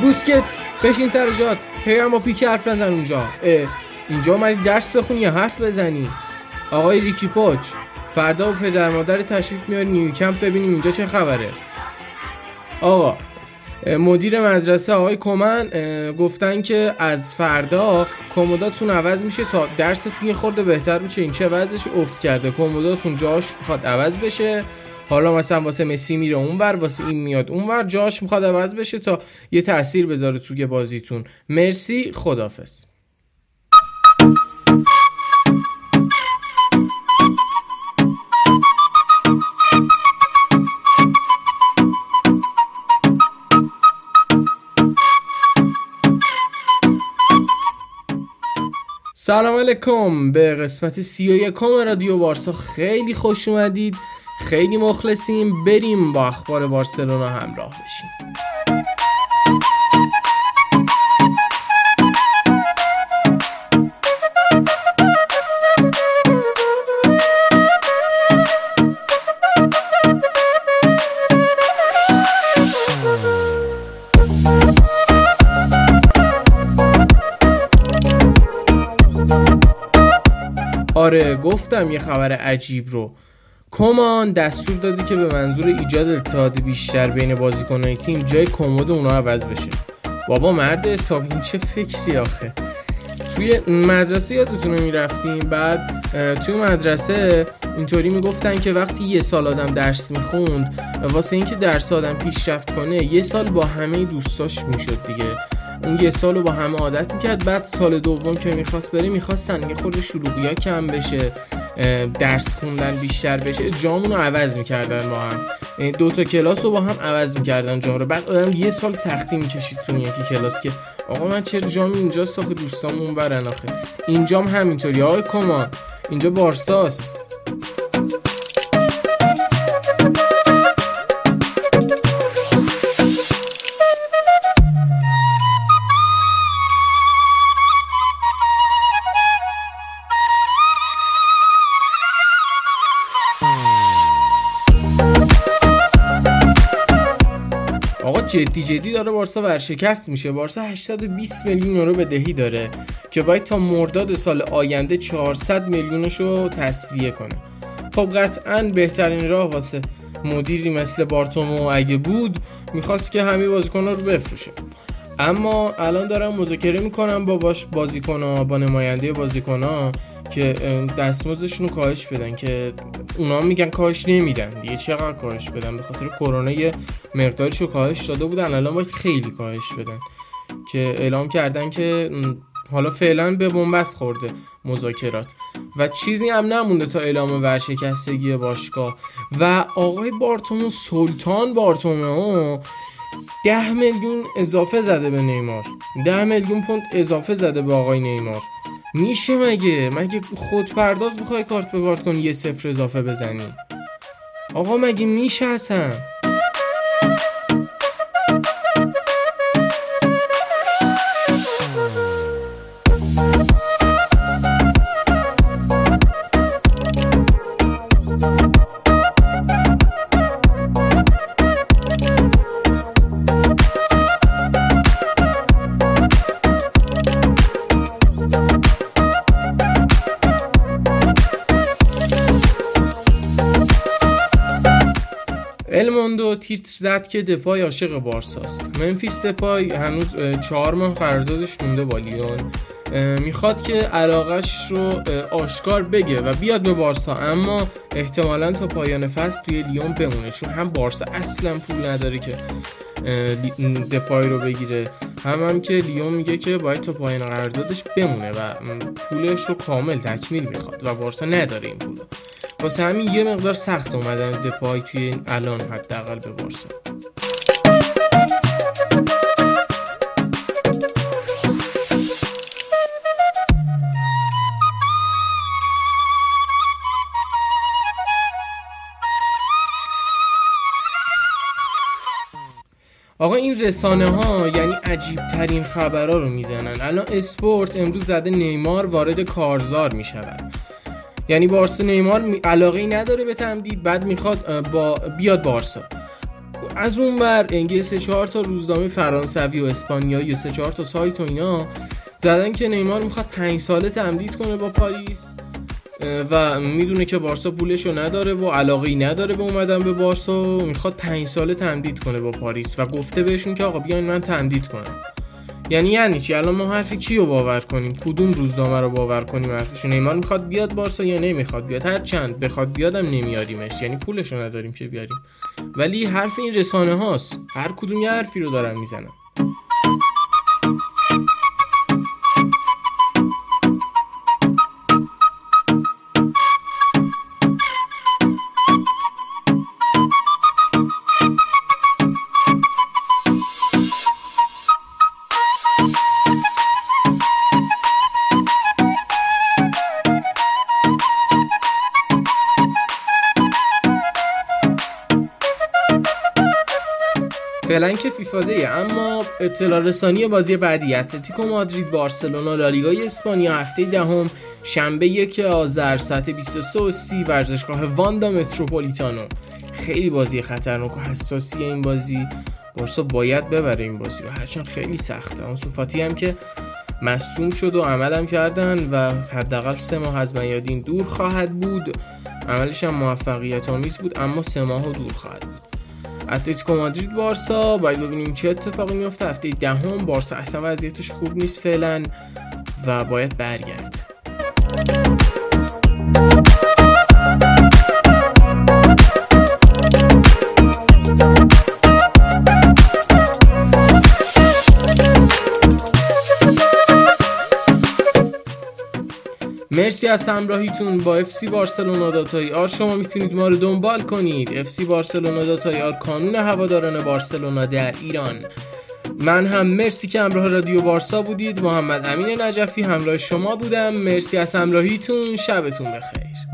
بوسکت بشین سر جات. هی با پیک حرف نزن اونجا. اینجا اومدی درس بخونی یا حرف بزنی؟ آقای ریکی پوچ فردا و پدر مادر تشریف میاری نیوکمپ ببینیم اینجا چه خبره. آقا مدیر مدرسه آقای کمن گفتن که از فردا کمداتون عوض میشه تا درستون یه خورده بهتر میشه. این چه وضعش افت کرده؟ کمداتون جاش می‌خواد عوض بشه. حالا مثلا واسه مسی میره اونور واسه این میاد اونور جاش می‌خواد عوض بشه تا یه تاثیر بذاره توی بازیتون. مرسی خدافظ سلام علیکم. به قسمت سی و یکم رادیو بارسا خیلی خوش اومدید. خیلی مخلصیم. بریم با اخبار بارسلونا همراه بشیم. آره گفتم یه خبر عجیب رو. کمان دستور داده که به منظور ایجاد اتحاد بیشتر بین بازیکنهای تیم جای کمد اونا عوض بشه. بابا مرد حساب این چه فکری آخه؟ توی مدرسه یادتونه می‌رفتیم؟ بعد توی مدرسه اینطوری می‌گفتن که وقتی یه سال آدم درس می‌خوند واسه اینکه درس آدم پیشرفت کنه یه سال با همه دوستاش می‌شد دیگه. اون یه سال رو با همه عادت می‌کرد. بعد سال دوم که می‌خواست بره می‌خواستن یه خورده شلوغی ها کم بشه درس خوندن بیشتر بشه. جامون رو عوض می‌کردن با هم. دو تا کلاس رو با هم عوض می‌کردن جام رو. بعد آدم یه سال سختی می‌کشید تو یکی کلاس که آقا من چرا جام اینجا ساخت دوستامون برن آخه. اینجام همینطوری. آقای کمان اینجا بارساست. جدی جدی داره بارسا ورشکست میشه. بارسا 820 میلیون یورو بدهی داره که باید تا مرداد سال آینده 400 میلیونش رو تصویه کنه. خب قطعا بهترین راه واسه مدیری مثل بارتومو اگه بود می‌خواست که همه بازیکن رو بفروشه. اما الان دارم مذاکره می‌کنم با باش بازیکن با نماینده بازیکن که دستمزدشون رو کاهش بدن که اونا میگن کاهش نمیدن. دیگه چقدر کاهش بدن؟ به خاطر کرونا یه مقدارش رو کاهش داده بودن الان باید خیلی کاهش بدن. که اعلام کردن که حالا فعلا به بنبست خورده مذاکرات. و چیزی هم نمونده تا اعلام ورشکستگی باشگاه. و آقای بارتومو سلطان بارتومو ده میلیون اضافه زده به نیمار. ده میلیون پوند اضافه زده به آقای نیمار. میشه مگه؟ مگه خود پرداز بخوای کارت به کارت کنی یه صفر اضافه بزنی؟ آقا مگه میشه اصلا؟ الموندو تیتر زد که دپای عاشق بارساست منفیس دپای هنوز چهار ماه قراردادش مونده با لیون. می‌خواد که علاقش رو آشکار بگه و بیاد به بارسا. اما احتمالا تا پایان فصل توی لیون بمونه چون هم بارسا اصلا پول نداره که دپای رو بگیره. هم هم که لیون میگه که باید تا پایان قراردادش بمونه و پولش رو کامل تکمیل می‌خواد و بارسا نداره این پول. واسه همین یه مقدار سخت اومدن دپای توی این الان حداقل بارسا. آقا این رسانه ها یعنی عجیب ترین خبرها رو می‌زنن. الان اسپورت امروز زده نیمار وارد کارزار می‌شود. یعنی بارسا نیمار علاقه ای نداره به تمدید بعد می‌خواد با بیاد بارسا. از اون بر انگلیس چهار تا روزنامه فرانسوی و اسپانیایی و سه چهار تا سایت و اینا زدن که نیمار می‌خواد پنج ساله تمدید کنه با پاریس و می‌دونه که بارسا پولشو نداره و علاقه ای نداره به اومدن به بارسا و می‌خواد پنج ساله تمدید کنه با پاریس. و گفته بهشون که آقا بیاین من تمدید کنم. یعنی یعنی چی؟ الان ما حرف کیو باور کنیم؟ کدوم روزنامه رو باور کنیم حرفشو نیمار می‌خواد بیاد بارسا یا نمی‌خواد بیاد؟ هر چند بخواد بیادم نمیاریمش. یعنی پولشو نداریم که بیاریم. ولی حرف این رسانه هاست. هر کدوم یه حرفی رو دارن می‌زنن. فعلا که فیفاده اما اطلاع رسانی بازی بعدی اتلتیکو مادرید بارسلونا لالیگای اسپانیا هفته دهم شنبه یک آذر ساعت 23 و 30 ورزشگاه واندا متروپولیتانو. خیلی بازی خطرناک و حساسی این بازی. بارسا باید ببره این بازی رو. هرچند خیلی سخته. اون صفاتی هم که مصوم شد و عملم کردن و حداقل سه ماه از میادین دور خواهد بود. عملش هم موفقیت آمیز بود اما سه ماه دور خواهد بود. اتلتیکو مادرید بارسا. باید ببینیم چه اتفاقی میفته هفته دهم بارسا. اصلا وضعیتش خوب نیست فعلا و باید برگرده. مرسی از همراهیتون با FC Barcelona dot IR. شما می‌تونید ما رو دنبال کنید. FC Barcelona dot IR کانون هواداران بارسلونا در ایران. من هم مرسی که همراه رادیو بارسا بودید. محمد امین نجفی همراه شما بودم. مرسی از همراهیتون. شبتون بخیر.